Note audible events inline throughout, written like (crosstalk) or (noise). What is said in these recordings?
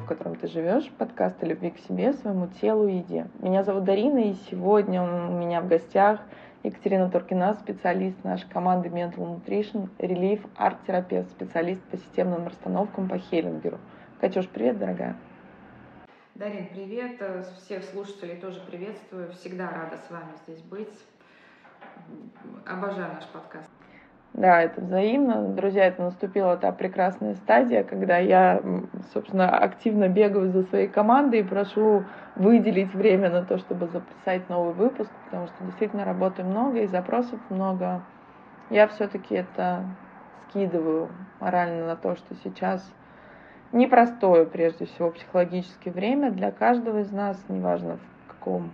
в котором ты живешь, подкаст о любви к себе, своему телу и еде. Меня зовут Дарина, и сегодня у меня в гостях Екатерина Туркина, специалист нашей команды Mental Nutrition, релиф, арт-терапевт, специалист по системным расстановкам по Хеллингеру. Катюш, привет, дорогая. Дарин, привет. Всех слушателей тоже приветствую. Всегда рада с вами здесь быть. Обожаю наш подкаст. Да, это взаимно. Друзья, это наступила та прекрасная стадия, когда я, собственно, активно бегаю за своей командой и прошу выделить время на то, чтобы записать новый выпуск, потому что действительно работы много и запросов много. Я все-таки это скидываю морально на то, что сейчас непростое, прежде всего, психологическое время для каждого из нас, неважно в каком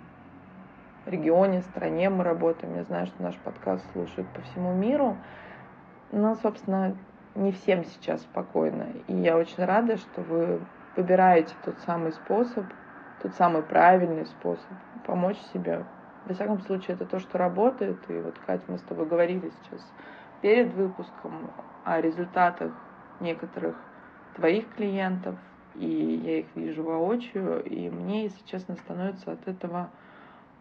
регионе, стране мы работаем. Я знаю, что наш подкаст слушают по всему миру. Но, собственно, не всем сейчас спокойно. И я очень рада, что вы выбираете тот самый способ, тот самый правильный способ помочь себе. Во всяком случае, это то, что работает. И вот, Катя, мы с тобой говорили сейчас перед выпуском о результатах некоторых твоих клиентов, и я их вижу воочию, и мне, если честно, становится от этого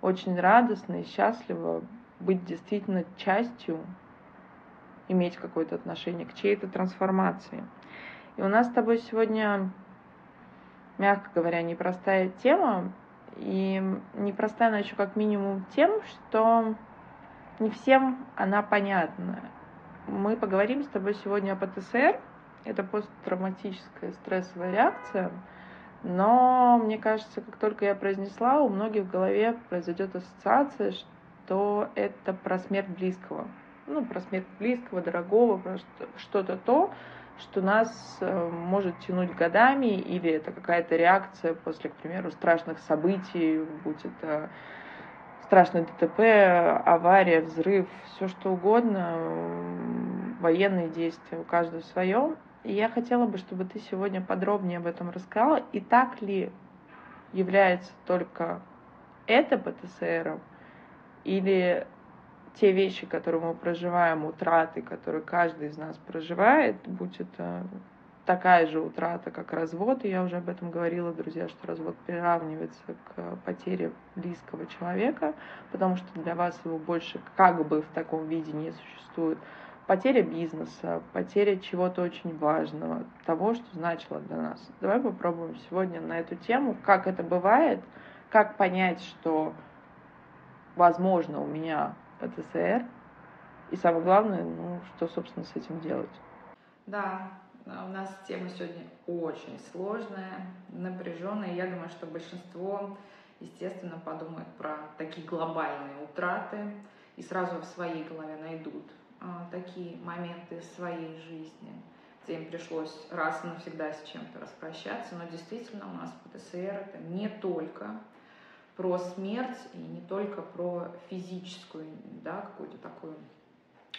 очень радостно и счастливо быть действительно частью иметь какое-то отношение к чьей-то трансформации. И у нас с тобой сегодня, мягко говоря, непростая тема. И непростая она еще как минимум тем, что не всем она понятна. Мы поговорим с тобой сегодня о ПТСР. Это посттравматическая стрессовая реакция. Но мне кажется, как только я произнесла, у многих в голове произойдет ассоциация, что это про смерть близкого ну, про смерть близкого, дорогого, про что-то то, что нас э, может тянуть годами, или это какая-то реакция после, к примеру, страшных событий, будь это страшное ДТП, авария, взрыв, все что угодно, военные действия, у каждого свое. И я хотела бы, чтобы ты сегодня подробнее об этом рассказала. И так ли является только это ПТСР, или те вещи, которые мы проживаем, утраты, которые каждый из нас проживает, будь это такая же утрата, как развод, и я уже об этом говорила, друзья, что развод приравнивается к потере близкого человека, потому что для вас его больше как бы в таком виде не существует. Потеря бизнеса, потеря чего-то очень важного, того, что значило для нас. Давай попробуем сегодня на эту тему, как это бывает, как понять, что возможно у меня ПТСР. И самое главное, ну, что, собственно, с этим делать. Да, у нас тема сегодня очень сложная, напряженная. Я думаю, что большинство, естественно, подумает про такие глобальные утраты и сразу в своей голове найдут такие моменты своей жизни, где им пришлось раз и навсегда с чем-то распрощаться. Но действительно у нас ПТСР это не только про смерть и не только про физическую, да, какую-то такую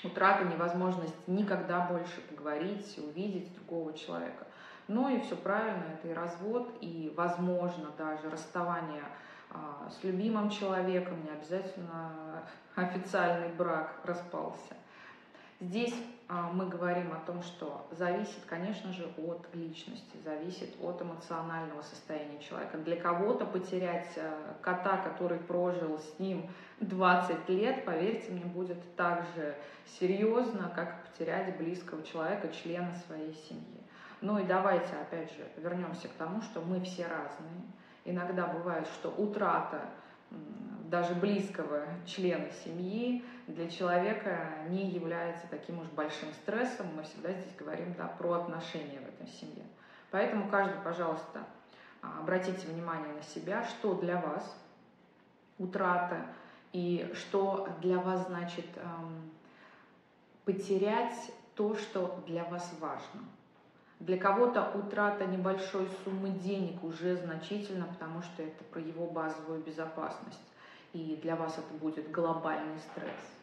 утрату, невозможность никогда больше поговорить, увидеть другого человека. Но и все правильно, это и развод, и, возможно, даже расставание а, с любимым человеком, не обязательно официальный брак распался. Здесь а, мы говорим о том, что зависит, конечно же, от личности, зависит от эмоционального состояния человека. Для кого-то потерять а, кота, который прожил с ним 20 лет, поверьте мне, будет так же серьезно, как потерять близкого человека, члена своей семьи. Ну и давайте, опять же, вернемся к тому, что мы все разные. Иногда бывает, что утрата даже близкого члена семьи для человека не является таким уж большим стрессом. Мы всегда здесь говорим да, про отношения в этой семье. Поэтому каждый, пожалуйста, а, обратите внимание на себя, что для вас утрата и что для вас значит эм, потерять то, что для вас важно. Для кого-то утрата небольшой суммы денег уже значительно, потому что это про его базовую безопасность. И для вас это будет глобальный стресс.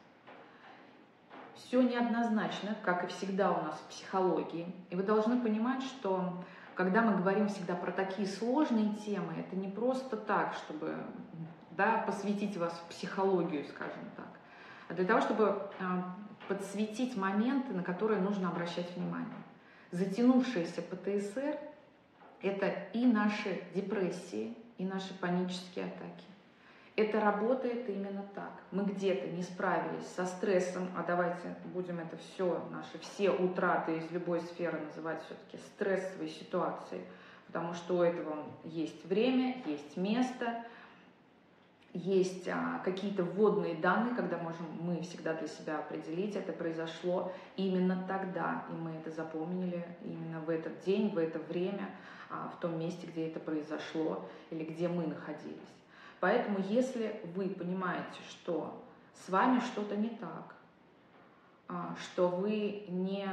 Все неоднозначно, как и всегда у нас в психологии. И вы должны понимать, что когда мы говорим всегда про такие сложные темы, это не просто так, чтобы да, посвятить вас в психологию, скажем так, а для того, чтобы а, подсветить моменты, на которые нужно обращать внимание затянувшаяся ПТСР Это и наши депрессии, и наши панические атаки. Это работает именно так. Мы где-то не справились со стрессом, а давайте будем это все, наши все утраты из любой сферы называть все-таки стрессовой ситуацией, потому что у этого есть время, есть место, есть а, какие-то вводные данные, когда можем мы всегда для себя определить, это произошло именно тогда, и мы это запомнили именно в этот день, в это время, а, в том месте, где это произошло или где мы находились. Поэтому, если вы понимаете, что с вами что-то не так, а, что вы не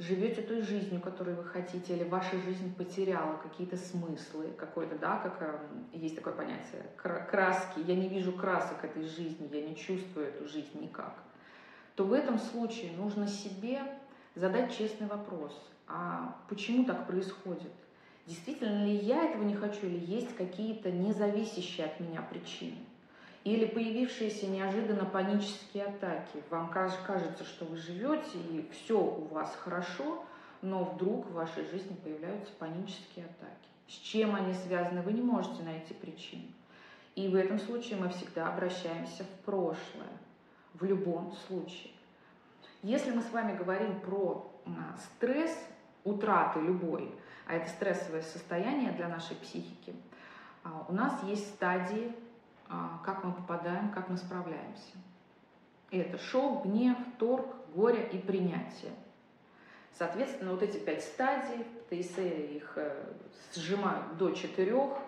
живете той жизнью, которую вы хотите, или ваша жизнь потеряла какие-то смыслы, какой-то, да, как э, есть такое понятие, краски, я не вижу красок этой жизни, я не чувствую эту жизнь никак, то в этом случае нужно себе задать честный вопрос, а почему так происходит? Действительно ли я этого не хочу, или есть какие-то независящие от меня причины? Или появившиеся неожиданно панические атаки. Вам кажется, что вы живете, и все у вас хорошо, но вдруг в вашей жизни появляются панические атаки. С чем они связаны, вы не можете найти причину. И в этом случае мы всегда обращаемся в прошлое, в любом случае. Если мы с вами говорим про стресс, утраты любой, а это стрессовое состояние для нашей психики, а, у нас есть стадии, а, как мы попадаем, как мы справляемся. И это шок, гнев, торг, горе и принятие. Соответственно, вот эти пять стадий, ТСЭ их э, сжимают до четырех,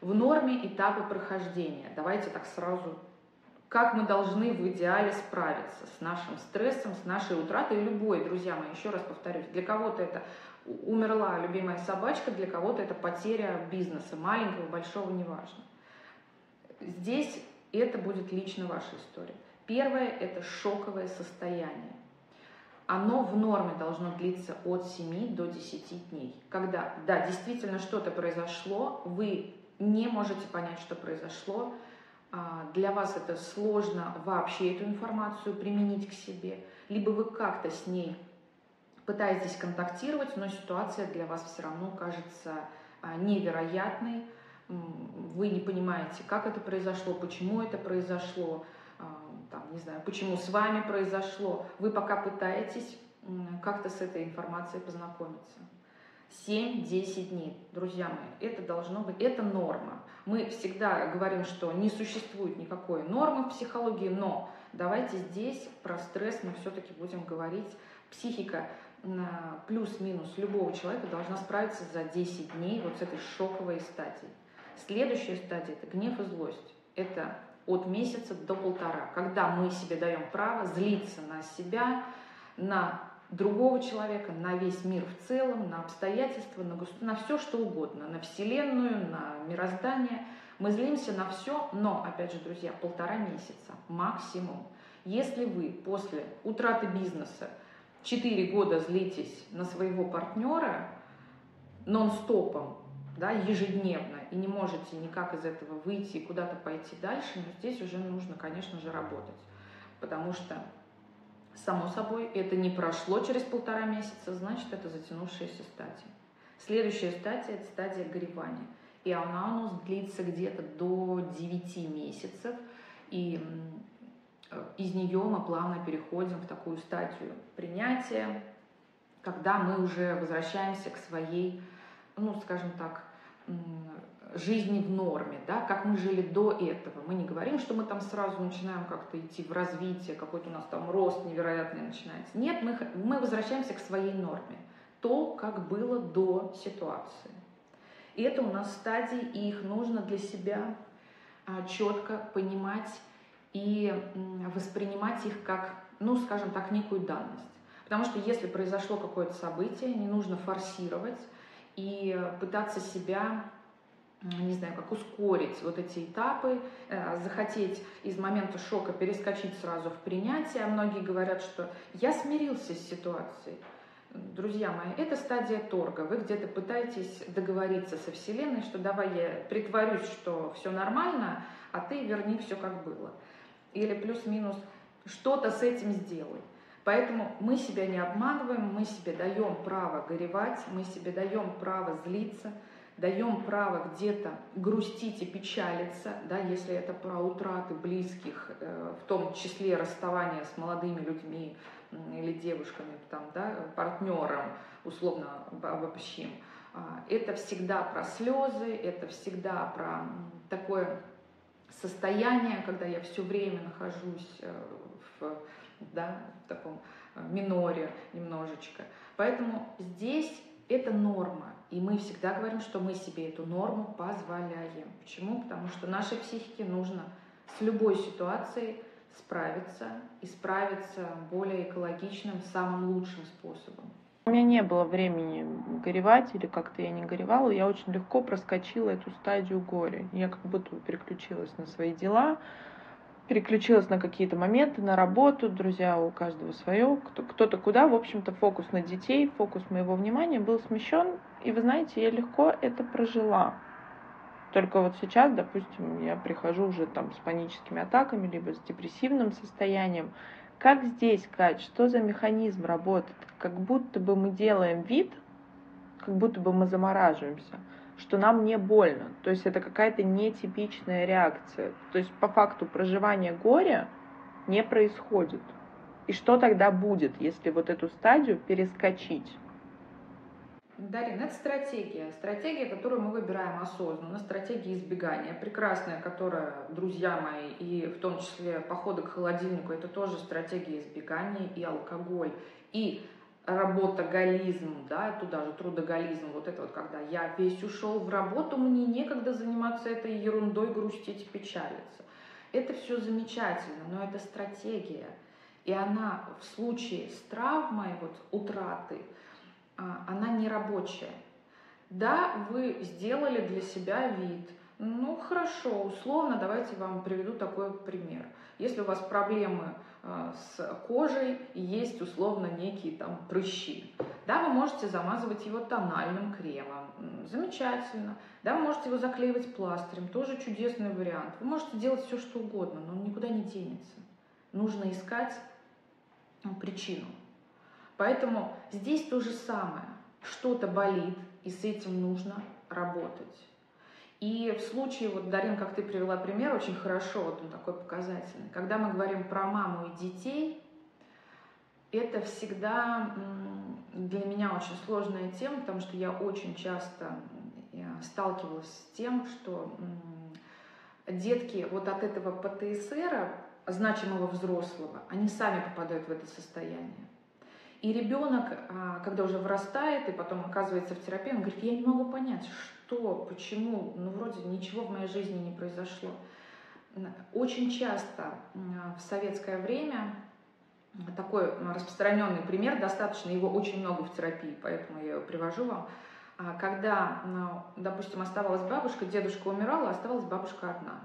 в норме этапы прохождения. Давайте так сразу как мы должны в идеале справиться с нашим стрессом, с нашей утратой. любой, друзья мои, еще раз повторюсь, для кого-то это умерла любимая собачка, для кого-то это потеря бизнеса, маленького, большого, неважно. Здесь это будет лично ваша история. Первое – это шоковое состояние. Оно в норме должно длиться от 7 до 10 дней. Когда, да, действительно что-то произошло, вы не можете понять, что произошло, а, для вас это сложно вообще эту информацию применить к себе, либо вы как-то с ней пытаетесь контактировать, но ситуация для вас все равно кажется а, невероятной, вы не понимаете, как это произошло, почему это произошло, а, там, не знаю, почему с вами произошло. Вы пока пытаетесь как-то с этой информацией познакомиться. 7-10 дней, друзья мои, это должно быть, это норма. Мы всегда говорим, что не существует никакой нормы в психологии, но давайте здесь про стресс мы все-таки будем говорить. Психика плюс-минус любого человека должна справиться за 10 дней вот с этой шоковой стадией. Следующая стадия – это гнев и злость. Это от месяца до полтора, когда мы себе даем право злиться на себя, на другого человека, на весь мир в целом, на обстоятельства, на, государ... на все что угодно, на Вселенную, на мироздание. Мы злимся на все, но, опять же, друзья, полтора месяца максимум. Если вы после утраты бизнеса 4 года злитесь на своего партнера нон-стопом, да, ежедневно, и не можете никак из этого выйти и куда-то пойти дальше, но здесь уже нужно, конечно же, работать. Потому что, само собой, это не прошло через полтора месяца, значит, это затянувшаяся стадия. Следующая стадия – это стадия горевания. И она у нас длится где-то до 9 месяцев. И из нее мы плавно переходим в такую стадию принятия, когда мы уже возвращаемся к своей, ну, скажем так, жизни в норме, да, как мы жили до этого. Мы не говорим, что мы там сразу начинаем как-то идти в развитие, какой-то у нас там рост невероятный начинается. Нет, мы, мы возвращаемся к своей норме. То, как было до ситуации. И это у нас стадии, и их нужно для себя а, четко понимать и воспринимать их как, ну, скажем так, некую данность. Потому что если произошло какое-то событие, не нужно форсировать и пытаться себя не знаю, как ускорить вот эти этапы, э, захотеть из момента шока перескочить сразу в принятие. А многие говорят, что я смирился с ситуацией. Друзья мои, это стадия торга. Вы где-то пытаетесь договориться со Вселенной, что давай я притворюсь, что все нормально, а ты верни все как было или плюс-минус что-то с этим сделай. Поэтому мы себя не обманываем, мы себе даем право горевать, мы себе даем право злиться, даем право где-то грустить и печалиться, да, если это про утраты близких, э, в том числе расставание с молодыми людьми или девушками, там, да, партнером, условно обобщим. А, это всегда про слезы, это всегда про такое состояние, когда я все время нахожусь э, в, да, в таком э, миноре немножечко. Поэтому здесь это норма. И мы всегда говорим, что мы себе эту норму позволяем. Почему? Потому что нашей психике нужно с любой ситуацией справиться и справиться более экологичным, самым лучшим способом. У меня не было времени горевать или как-то я не горевала. Я очень легко проскочила эту стадию горя. Я как будто переключилась на свои дела, переключилась на какие-то моменты, на работу, друзья у каждого свое, кто-то куда, в общем-то, фокус на детей, фокус моего внимания был смещен, и вы знаете, я легко это прожила. Только вот сейчас, допустим, я прихожу уже там с паническими атаками, либо с депрессивным состоянием. Как здесь, Кать, что за механизм работает? Как будто бы мы делаем вид, как будто бы мы замораживаемся что нам не больно. То есть это какая-то нетипичная реакция. То есть по факту проживания горя не происходит. И что тогда будет, если вот эту стадию перескочить? Дарин, это стратегия. Стратегия, которую мы выбираем осознанно. Стратегия избегания. Прекрасная, которая, друзья мои, и в том числе походы к холодильнику, это тоже стратегия избегания и алкоголь. И работоголизм, да, туда же трудоголизм, вот это вот, когда я весь ушел в работу, мне некогда заниматься этой ерундой, грустить, печалиться. Это все замечательно, но это стратегия. И она в случае с травмой, вот утраты, она не рабочая. Да, вы сделали для себя вид. Ну, хорошо, условно, давайте вам приведу такой пример. Если у вас проблемы Э, с кожей есть условно некие там прыщи. Да, вы можете замазывать его тональным кремом, замечательно. Да, вы можете его заклеивать пластырем, тоже чудесный вариант. Вы можете делать все, что угодно, но он никуда не денется. Нужно искать ну, причину. Поэтому здесь то же самое. Что-то болит, и с этим нужно работать. И в случае, вот, Дарин, как ты привела пример, очень хорошо, вот он такой показательный. Когда мы говорим про маму и детей, это всегда для меня очень сложная тема, потому что я очень часто сталкивалась с тем, что детки вот от этого ПТСР, значимого взрослого, они сами попадают в это состояние. И ребенок, а, когда уже вырастает и потом оказывается в терапии, он говорит, я не могу понять, что, почему, ну вроде ничего в моей жизни не произошло. Очень часто в советское время такой распространенный пример, достаточно его очень много в терапии, поэтому я его привожу вам. А, когда, ну, допустим, оставалась бабушка, дедушка умирал, а оставалась бабушка одна.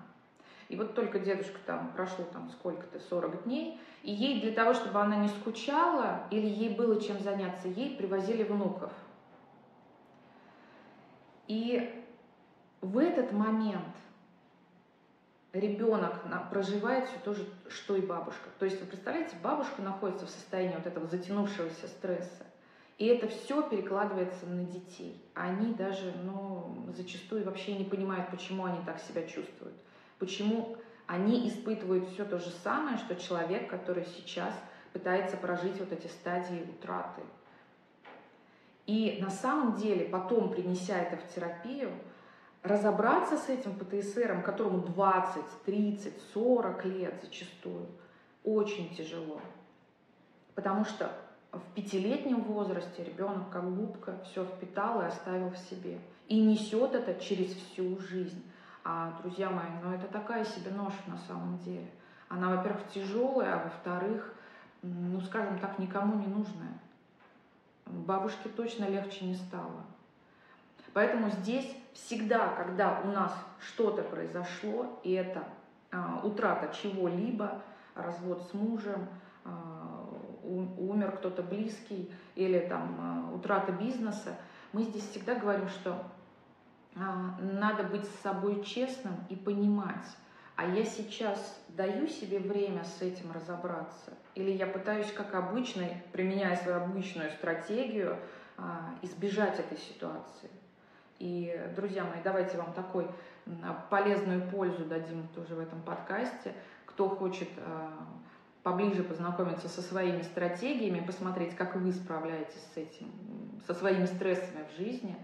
И вот только дедушка там прошло там сколько-то, 40 дней, и ей для того, чтобы она не скучала или ей было чем заняться, ей привозили внуков. И в этот момент ребенок проживает все то же, что и бабушка. То есть, вы представляете, бабушка находится в состоянии вот этого затянувшегося стресса. И это все перекладывается на детей. Они даже, ну, зачастую вообще не понимают, почему они так себя чувствуют. Почему они испытывают все то же самое, что человек, который сейчас пытается прожить вот эти стадии утраты. И на самом деле, потом, принеся это в терапию, разобраться с этим ПТСРом, которому 20, 30, 40 лет зачастую, очень тяжело. Потому что в пятилетнем возрасте ребенок как губка все впитал и оставил в себе. И несет это через всю жизнь. А, друзья мои, ну это такая себе нож на самом деле. Она, во-первых, тяжелая, а во-вторых, ну, скажем так, никому не нужная бабушке точно легче не стало. Поэтому здесь всегда, когда у нас что-то произошло, и это а, утрата чего-либо, развод с мужем, а, умер кто-то близкий или там а, утрата бизнеса, мы здесь всегда говорим, что надо быть с собой честным и понимать, а я сейчас даю себе время с этим разобраться, или я пытаюсь, как обычно, применяя свою обычную стратегию, а, избежать этой ситуации. И, друзья мои, давайте вам такой полезную пользу дадим тоже в этом подкасте. Кто хочет поближе познакомиться со своими стратегиями, посмотреть, как вы справляетесь с этим, со своими стрессами в жизни,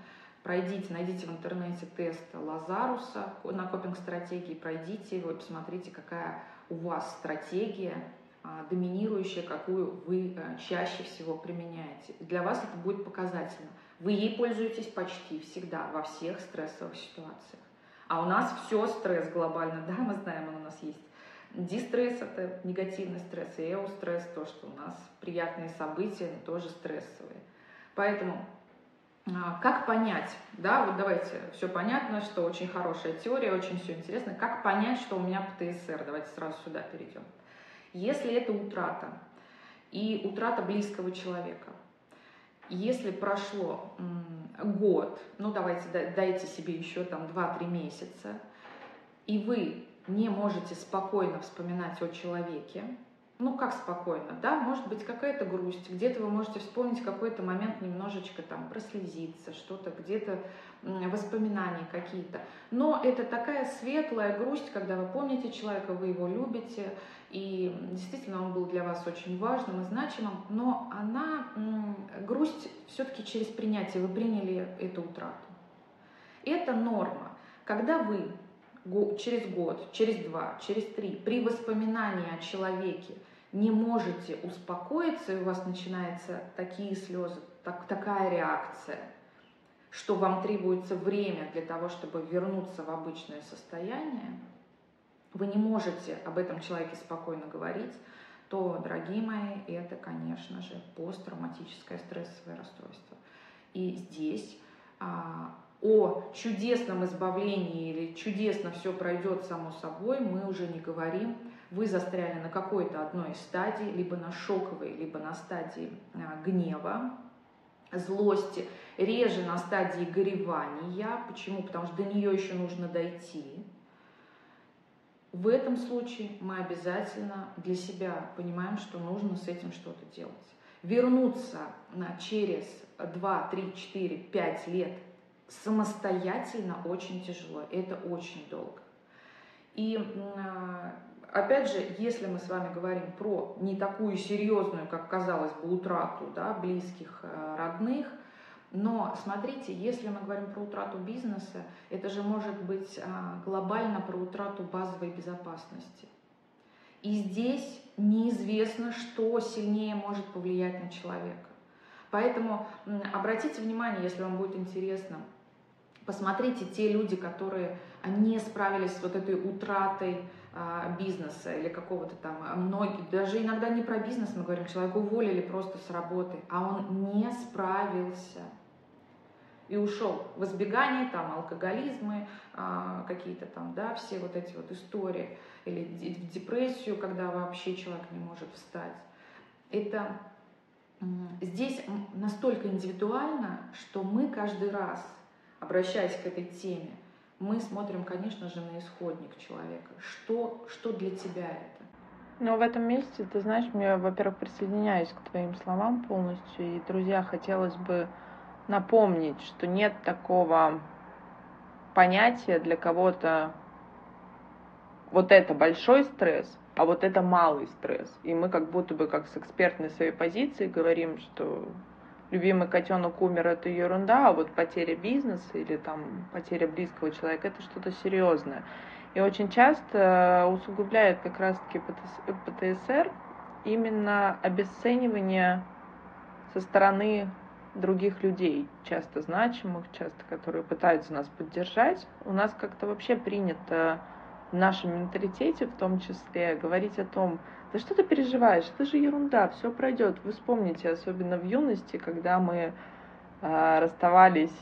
пройдите, найдите в интернете тест Лазаруса на копинг-стратегии, пройдите его и посмотрите, какая у вас стратегия а, доминирующая, какую вы э, чаще всего применяете. Для вас это будет показательно. Вы ей пользуетесь почти всегда, во всех стрессовых ситуациях. А у нас все стресс глобально, (laughs) да, мы знаем, он у нас есть. Дистресс – это негативный стресс, и эустресс – то, что у нас приятные события, но тоже стрессовые. Поэтому как понять, да, вот давайте, все понятно, что очень хорошая теория, очень все интересно, как понять, что у меня ПТСР, давайте сразу сюда перейдем. Если это утрата, и утрата близкого человека, если прошло год, ну давайте дайте себе еще там 2-3 месяца, и вы не можете спокойно вспоминать о человеке, ну как спокойно, да, может быть какая-то грусть, где-то вы можете вспомнить какой-то момент немножечко там прослезиться, что-то где-то воспоминания какие-то. Но это такая светлая грусть, когда вы помните человека, вы его любите, и действительно он был для вас очень важным и значимым, но она, грусть все-таки через принятие, вы приняли эту утрату. Это норма. Когда вы через год, через два, через три, при воспоминании о человеке не можете успокоиться, и у вас начинаются такие слезы, так, такая реакция, что вам требуется время для того, чтобы вернуться в обычное состояние, вы не можете об этом человеке спокойно говорить, то, дорогие мои, это, конечно же, посттравматическое стрессовое расстройство. И здесь а, о чудесном избавлении или чудесно все пройдет само собой, мы уже не говорим. Вы застряли на какой-то одной из стадий, либо на шоковой, либо на стадии а, гнева, злости, реже на стадии горевания. Почему? Потому что до нее еще нужно дойти. В этом случае мы обязательно для себя понимаем, что нужно с этим что-то делать. Вернуться через 2, 3, 4, 5 лет самостоятельно очень тяжело, это очень долго. И а, опять же, если мы с вами говорим про не такую серьезную, как казалось бы, утрату да, близких, э, родных, но смотрите, если мы говорим про утрату бизнеса, это же может быть а, глобально про утрату базовой безопасности. И здесь неизвестно, что сильнее может повлиять на человека. Поэтому обратите внимание, если вам будет интересно, Посмотрите те люди, которые не справились с вот этой утратой а, бизнеса или какого-то там, а, многие, даже иногда не про бизнес мы говорим, человека уволили просто с работы, а он не справился и ушел в избегание, там, алкоголизмы, а, какие-то там, да, все вот эти вот истории, или в депрессию, когда вообще человек не может встать. Это здесь настолько индивидуально, что мы каждый раз обращаясь к этой теме, мы смотрим, конечно же, на исходник человека. Что, что для тебя это? Но в этом месте, ты знаешь, мне, во-первых, присоединяюсь к твоим словам полностью. И, друзья, хотелось бы напомнить, что нет такого понятия для кого-то вот это большой стресс, а вот это малый стресс. И мы как будто бы как с экспертной своей позиции говорим, что любимый котенок умер, это ерунда, а вот потеря бизнеса или там потеря близкого человека, это что-то серьезное. И очень часто усугубляет как раз-таки ПТСР именно обесценивание со стороны других людей, часто значимых, часто которые пытаются нас поддержать. У нас как-то вообще принято в нашем менталитете в том числе говорить о том, да что ты переживаешь, это же ерунда, все пройдет. Вы вспомните, особенно в юности, когда мы э, расставались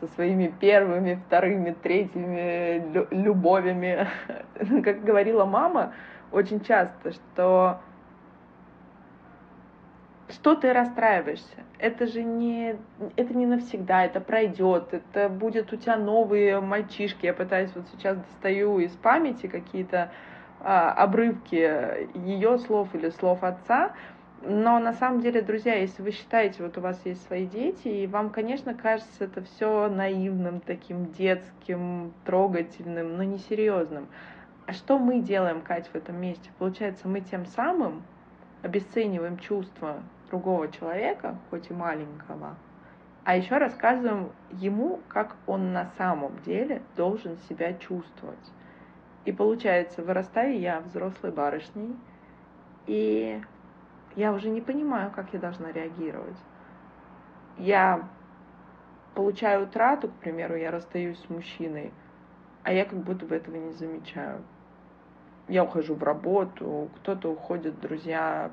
со своими первыми, вторыми, третьими лю- любовями, (laughs) как говорила мама очень часто, что что ты расстраиваешься? Это же не, это не навсегда, это пройдет, это будет у тебя новые мальчишки. Я пытаюсь вот сейчас достаю из памяти какие-то а, обрывки ее слов или слов отца. Но на самом деле, друзья, если вы считаете, вот у вас есть свои дети, и вам, конечно, кажется это все наивным, таким детским, трогательным, но несерьезным. А что мы делаем, Кать, в этом месте? Получается, мы тем самым обесцениваем чувства другого человека, хоть и маленького, а еще рассказываем ему, как он на самом деле должен себя чувствовать. И получается, вырастаю я взрослой барышней, и я уже не понимаю, как я должна реагировать. Я получаю утрату, к примеру, я расстаюсь с мужчиной, а я как будто бы этого не замечаю. Я ухожу в работу, кто-то уходит, друзья.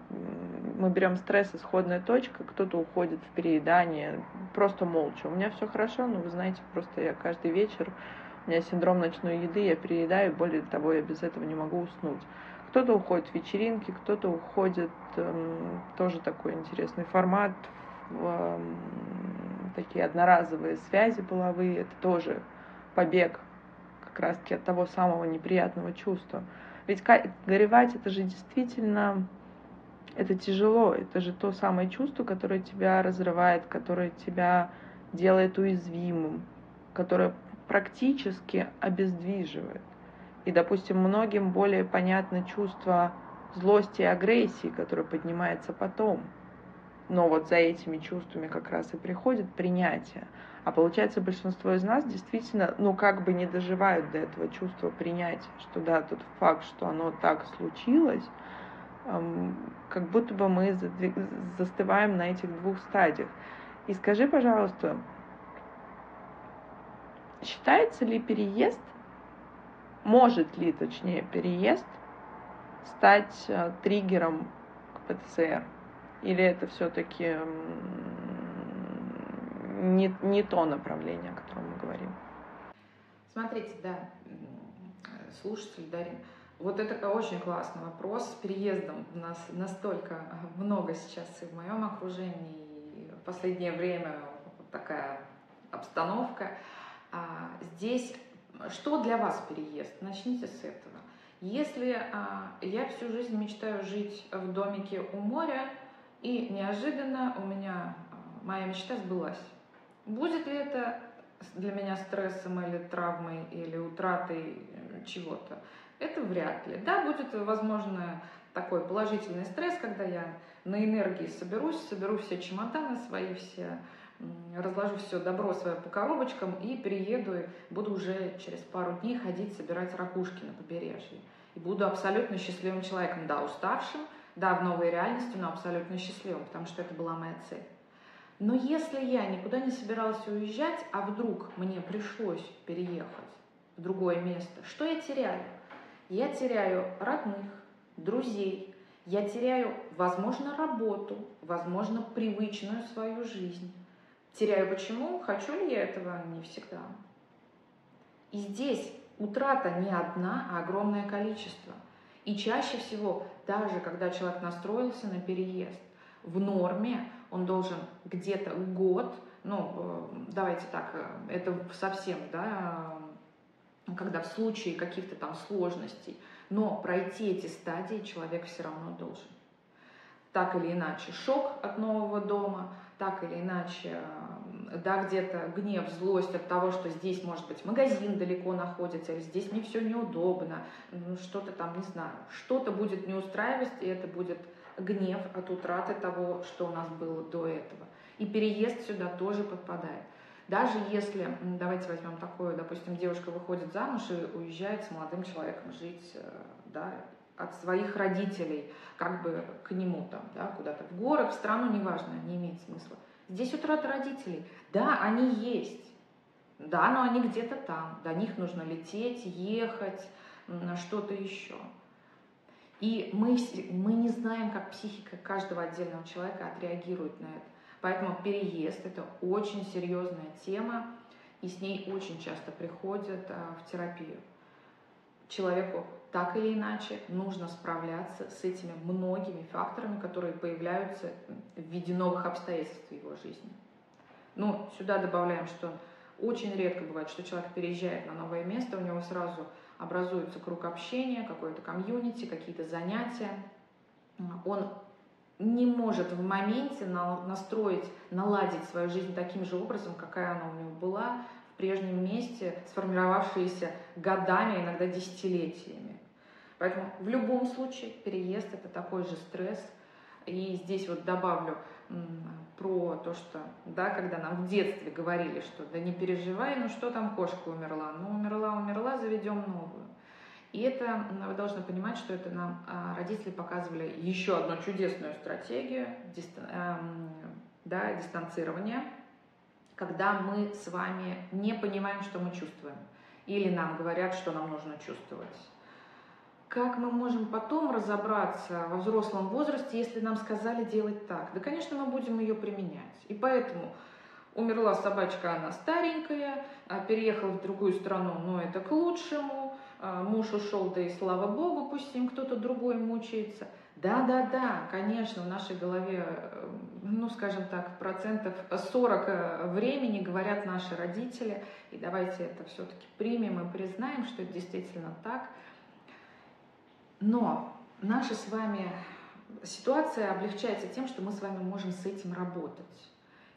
Мы берем стресс, исходная точка, кто-то уходит в переедание, просто молча. У меня все хорошо, но вы знаете, просто я каждый вечер, у меня синдром ночной еды, я переедаю, более того, я без этого не могу уснуть. Кто-то уходит в вечеринки, кто-то уходит, эм, тоже такой интересный формат, в э, такие одноразовые связи половые, это тоже побег как раз-таки от того самого неприятного чувства. Ведь горевать это же действительно, это тяжело, это же то самое чувство, которое тебя разрывает, которое тебя делает уязвимым, которое практически обездвиживает. И, допустим, многим более понятно чувство злости и агрессии, которое поднимается потом. Но вот за этими чувствами как раз и приходит принятие. А получается, большинство из нас действительно, ну, как бы не доживают до этого чувства принятия, что да, тот факт, что оно так случилось, как будто бы мы застываем на этих двух стадиях. И скажи, пожалуйста, считается ли переезд может ли, точнее, переезд стать э, триггером к ПТСР? Или это все-таки не, не то направление, о котором мы говорим? Смотрите, да, слушатель Дарин, вот это очень классный вопрос. С переездом у нас настолько много сейчас и в моем окружении, и в последнее время такая обстановка. А здесь что для вас переезд? Начните с этого. Если а, я всю жизнь мечтаю жить в домике у моря, и неожиданно у меня а, моя мечта сбылась, будет ли это для меня стрессом или травмой, или утратой э, чего-то? Это вряд ли. Да, будет, возможно, такой положительный стресс, когда я на энергии соберусь, соберу все чемоданы свои, все разложу все добро свое по коробочкам и перееду, и буду уже через пару дней ходить собирать ракушки на побережье. И буду абсолютно счастливым человеком, да, уставшим, да, в новой реальности, но абсолютно счастливым, потому что это была моя цель. Но если я никуда не собиралась уезжать, а вдруг мне пришлось переехать в другое место, что я теряю? Я теряю родных, друзей, я теряю, возможно, работу, возможно, привычную свою жизнь. Теряю почему? Хочу ли я этого? Не всегда. И здесь утрата не одна, а огромное количество. И чаще всего, даже когда человек настроился на переезд, в норме он должен где-то год, ну, э, давайте так, э, это совсем, да, когда в случае каких-то там сложностей, но пройти эти стадии человек все равно должен. Так или иначе, шок от нового дома, так или иначе, да, где-то гнев, злость от того, что здесь, может быть, магазин далеко находится, или здесь мне все неудобно, что-то там, не знаю, что-то будет не устраивать, и это будет гнев от утраты того, что у нас было до этого. И переезд сюда тоже подпадает. Даже если, давайте возьмем такое, допустим, девушка выходит замуж и уезжает с молодым человеком жить, э, да, от своих родителей, как бы к нему там, да, куда-то в город, в страну, неважно, не имеет смысла. Здесь утрата родителей. Да, они есть. Да, но они где-то там. До них нужно лететь, ехать, что-то еще. И мы, мы не знаем, как психика каждого отдельного человека отреагирует на это. Поэтому переезд – это очень серьезная тема, и с ней очень часто приходят а, в терапию. Человеку так или иначе нужно справляться с этими многими факторами, которые появляются в виде новых обстоятельств в его жизни. Ну, сюда добавляем, что очень редко бывает, что человек переезжает на новое место, у него сразу образуется круг общения, какое-то комьюнити, какие-то занятия. Он не может в моменте настроить, наладить свою жизнь таким же образом, какая она у него была в прежнем месте, сформировавшаяся годами, иногда десятилетиями. Поэтому в любом случае переезд это такой же стресс. И здесь вот добавлю про то, что, да, когда нам в детстве говорили, что да не переживай, ну что там кошка умерла, ну умерла, умерла, заведем новую. И это, вы должны понимать, что это нам а, родители показывали еще одну чудесную стратегию эм, да, дистанцирования, когда мы с вами не понимаем, что мы чувствуем, или нам говорят, что нам нужно чувствовать. Как мы можем потом разобраться во взрослом возрасте, если нам сказали делать так? Да, конечно, мы будем ее применять. И поэтому умерла собачка, она старенькая, а переехала в другую страну, но это к лучшему, муж ушел, да и слава богу, пусть с ним кто-то другой мучается. Да, да, да, конечно, в нашей голове, э, ну, скажем так, процентов 40 э, времени говорят наши родители, и давайте это все-таки примем и признаем, что это действительно так. Но наша с вами ситуация облегчается тем, что мы с вами можем с этим работать.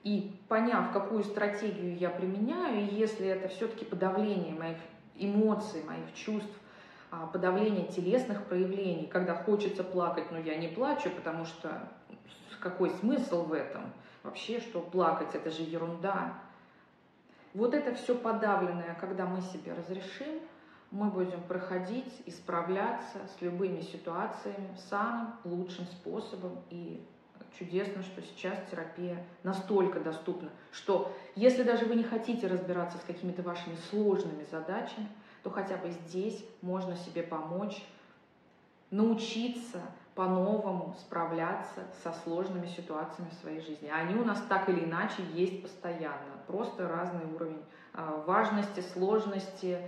И поняв, какую стратегию я применяю, и если это все-таки подавление моих эмоций, моих чувств, а, подавление телесных проявлений, когда хочется плакать, но я не плачу, потому что какой смысл в этом? Вообще, что плакать, это же ерунда. Вот это все подавленное, когда мы себе разрешим, мы будем проходить и справляться с любыми ситуациями самым лучшим способом. И чудесно, что сейчас терапия настолько доступна, что если даже вы не хотите разбираться с какими-то вашими сложными задачами, то хотя бы здесь можно себе помочь научиться по-новому справляться со сложными ситуациями в своей жизни. Они у нас так или иначе есть постоянно, просто разный уровень а, важности, сложности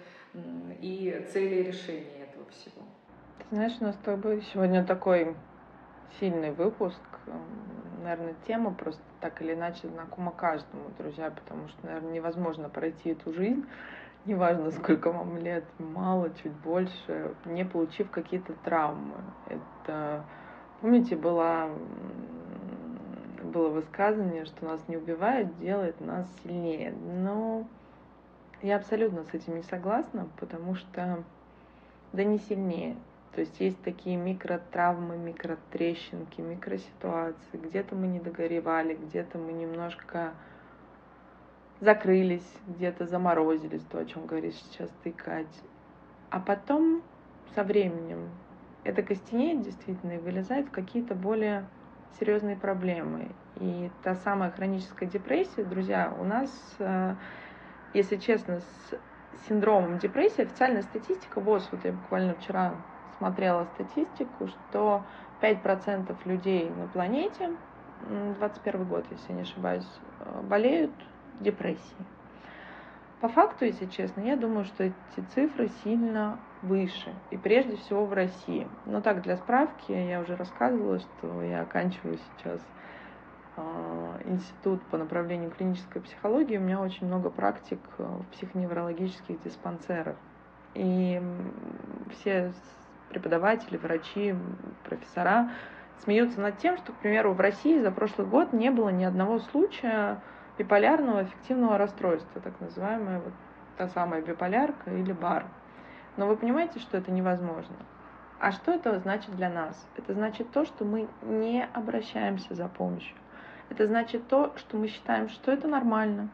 и цели решения этого всего. знаешь, у нас с тобой сегодня такой сильный выпуск. Наверное, тема просто так или иначе знакома каждому, друзья, потому что, наверное, невозможно пройти эту жизнь, неважно, сколько вам лет, мало, чуть больше, не получив какие-то травмы. Это, помните, была, было высказывание, что нас не убивает, делает нас сильнее. Но я абсолютно с этим не согласна, потому что да не сильнее. То есть есть такие микротравмы, микротрещинки, микроситуации. Где-то мы не догоревали, где-то мы немножко закрылись, где-то заморозились, то, о чем говоришь сейчас ты, Кать. А потом со временем это костенеет действительно и вылезает в какие-то более серьезные проблемы. И та самая хроническая депрессия, друзья, у нас, э, если честно, с синдромом депрессии официальная статистика, вот, вот я буквально вчера смотрела статистику, что 5% людей на планете, 21 год, если не ошибаюсь, э, болеют депрессией. По факту, если честно, я думаю, что эти цифры сильно выше, и прежде всего в России. Но так, для справки, я уже рассказывала, что я оканчиваю сейчас э, институт по направлению клинической психологии, у меня очень много практик в психоневрологических диспансерах. И все преподаватели, врачи, профессора смеются над тем, что, к примеру, в России за прошлый год не было ни одного случая биполярного аффективного расстройства, так называемая вот та самая биполярка или бар. Но вы понимаете, что это невозможно. А что это значит для нас? Это значит то, что мы не обращаемся за помощью. Это значит то, что мы считаем, что это нормально,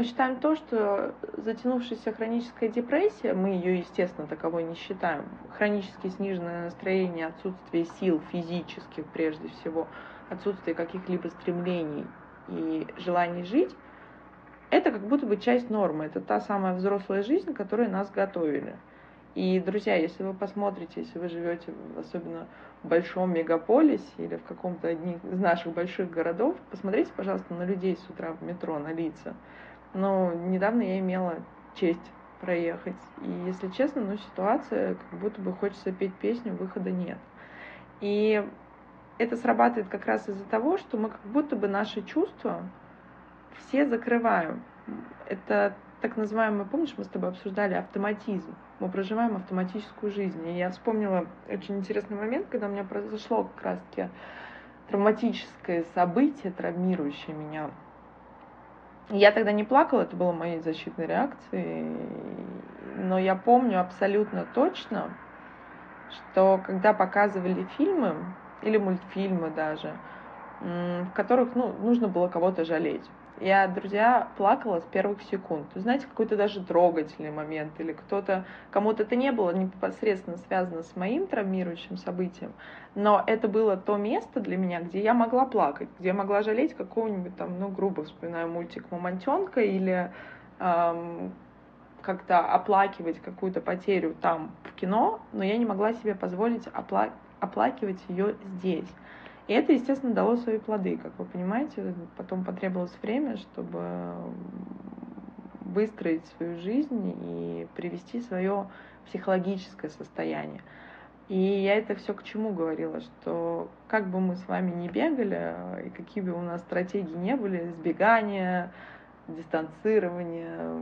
мы считаем то, что затянувшаяся хроническая депрессия, мы ее, естественно, таковой не считаем, хронически сниженное настроение, отсутствие сил физических прежде всего, отсутствие каких-либо стремлений и желаний жить, это как будто бы часть нормы, это та самая взрослая жизнь, к которой нас готовили. И, друзья, если вы посмотрите, если вы живете особенно в большом мегаполисе или в каком-то одних из наших больших городов, посмотрите, пожалуйста, на людей с утра в метро, на лица. Но недавно я имела честь проехать. И, если честно, ну, ситуация, как будто бы хочется петь песню, выхода нет. И это срабатывает как раз из-за того, что мы как будто бы наши чувства все закрываем. Это так называемый, помнишь, мы с тобой обсуждали автоматизм. Мы проживаем автоматическую жизнь. И я вспомнила очень интересный момент, когда у меня произошло как раз-таки травматическое событие, травмирующее меня. Я тогда не плакала, это было моей защитной реакцией, но я помню абсолютно точно, что когда показывали фильмы или мультфильмы даже, в которых ну, нужно было кого-то жалеть. Я, друзья, плакала с первых секунд. Знаете, какой-то даже трогательный момент или кто-то, кому-то это не было непосредственно связано с моим травмирующим событием, но это было то место для меня, где я могла плакать, где я могла жалеть какого-нибудь там, ну, грубо вспоминаю мультик «Мамонтенка» или эм, как-то оплакивать какую-то потерю там в кино, но я не могла себе позволить опла- оплакивать ее здесь. И это, естественно, дало свои плоды, как вы понимаете. Потом потребовалось время, чтобы выстроить свою жизнь и привести свое психологическое состояние. И я это все к чему говорила, что как бы мы с вами не бегали, и какие бы у нас стратегии не были, избегания, дистанцирования,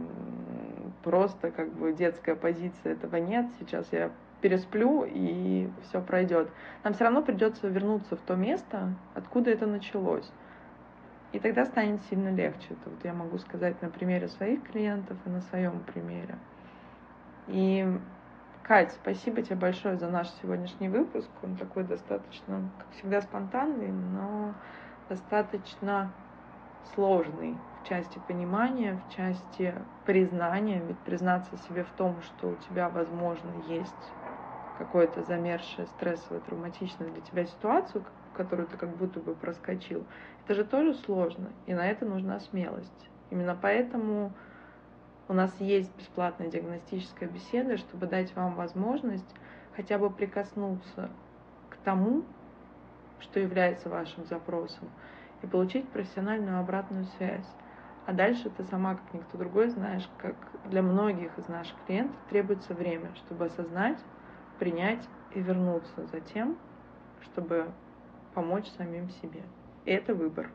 просто как бы детская позиция этого нет. Сейчас я пересплю, и все пройдет. Нам все равно придется вернуться в то место, откуда это началось. И тогда станет сильно легче. Это вот я могу сказать на примере своих клиентов и на своем примере. И, Кать, спасибо тебе большое за наш сегодняшний выпуск. Он такой достаточно, как всегда, спонтанный, но достаточно сложный в части понимания, в части признания. Ведь признаться себе в том, что у тебя, возможно, есть какое-то замерзшее, стрессовое, травматичное для тебя ситуацию, которую ты как будто бы проскочил, это же тоже сложно, и на это нужна смелость. Именно поэтому у нас есть бесплатная диагностическая беседа, чтобы дать вам возможность хотя бы прикоснуться к тому, что является вашим запросом, и получить профессиональную обратную связь. А дальше ты сама, как никто другой, знаешь, как для многих из наших клиентов требуется время, чтобы осознать, принять и вернуться за тем, чтобы помочь самим себе. И это выбор.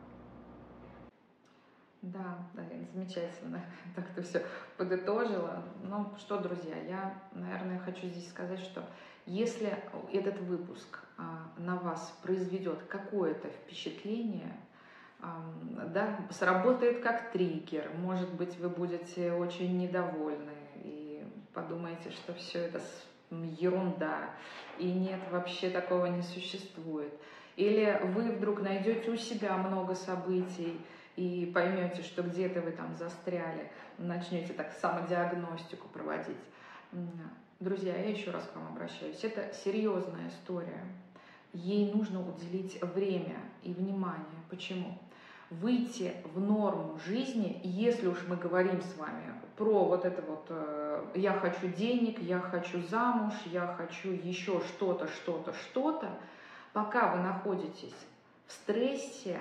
Да, да, замечательно. (laughs) Так ты все подытожила. Ну что, друзья, я, наверное, хочу здесь сказать, что если этот выпуск а, на вас произведет какое-то впечатление, да, сработает как триггер, может быть, вы будете очень недовольны и подумаете, что все это ерунда, и нет, вообще такого не существует. Или вы вдруг найдете у себя много событий и поймете, что где-то вы там застряли, начнете так самодиагностику проводить. Друзья, я еще раз к вам обращаюсь. Это серьезная история. Ей нужно уделить время и внимание. Почему? Выйти в норму жизни, если уж мы говорим с вами про вот это вот э, «я хочу денег», «я хочу замуж», «я хочу еще что-то, что-то, что-то», пока вы находитесь в стрессе,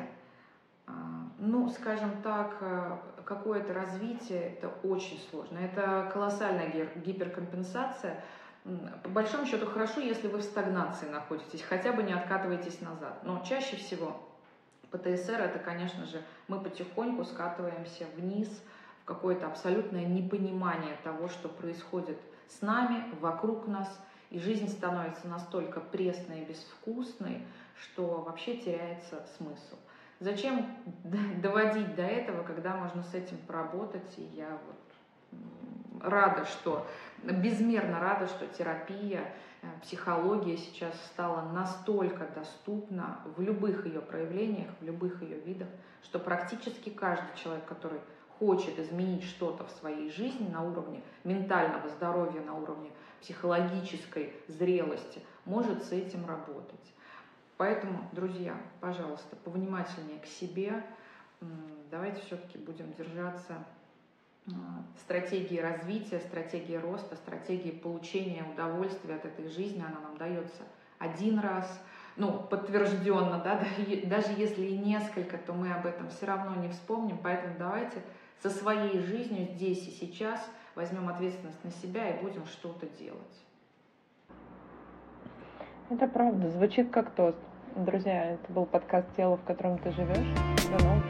э, ну, скажем так, э, какое-то развитие, это очень сложно. Это колоссальная гиперкомпенсация. По большому счету хорошо, если вы в стагнации находитесь, хотя бы не откатываетесь назад. Но чаще всего ПТСР это, конечно же, мы потихоньку скатываемся вниз – в какое-то абсолютное непонимание того, что происходит с нами, вокруг нас, и жизнь становится настолько пресной и безвкусной, что вообще теряется смысл. Зачем (laughs) доводить до этого, когда можно с этим поработать? И я вот рада, что, безмерно рада, что терапия, э, психология сейчас стала настолько доступна в любых ее проявлениях, в любых ее видах, что практически каждый человек, который хочет изменить что-то в своей жизни на уровне ментального здоровья, на уровне психологической зрелости, может с этим работать. Поэтому, друзья, пожалуйста, повнимательнее к себе. Давайте все-таки будем держаться а, стратегии развития, стратегии роста, стратегии получения удовольствия от этой жизни. Она нам дается один раз, ну, подтвержденно, да, (laughs) даже если и несколько, то мы об этом все равно не вспомним. Поэтому давайте со своей жизнью здесь и сейчас возьмем ответственность на себя и будем что-то делать. Это правда, звучит как тост. Друзья, это был подкаст «Тело, в котором ты живешь». До новых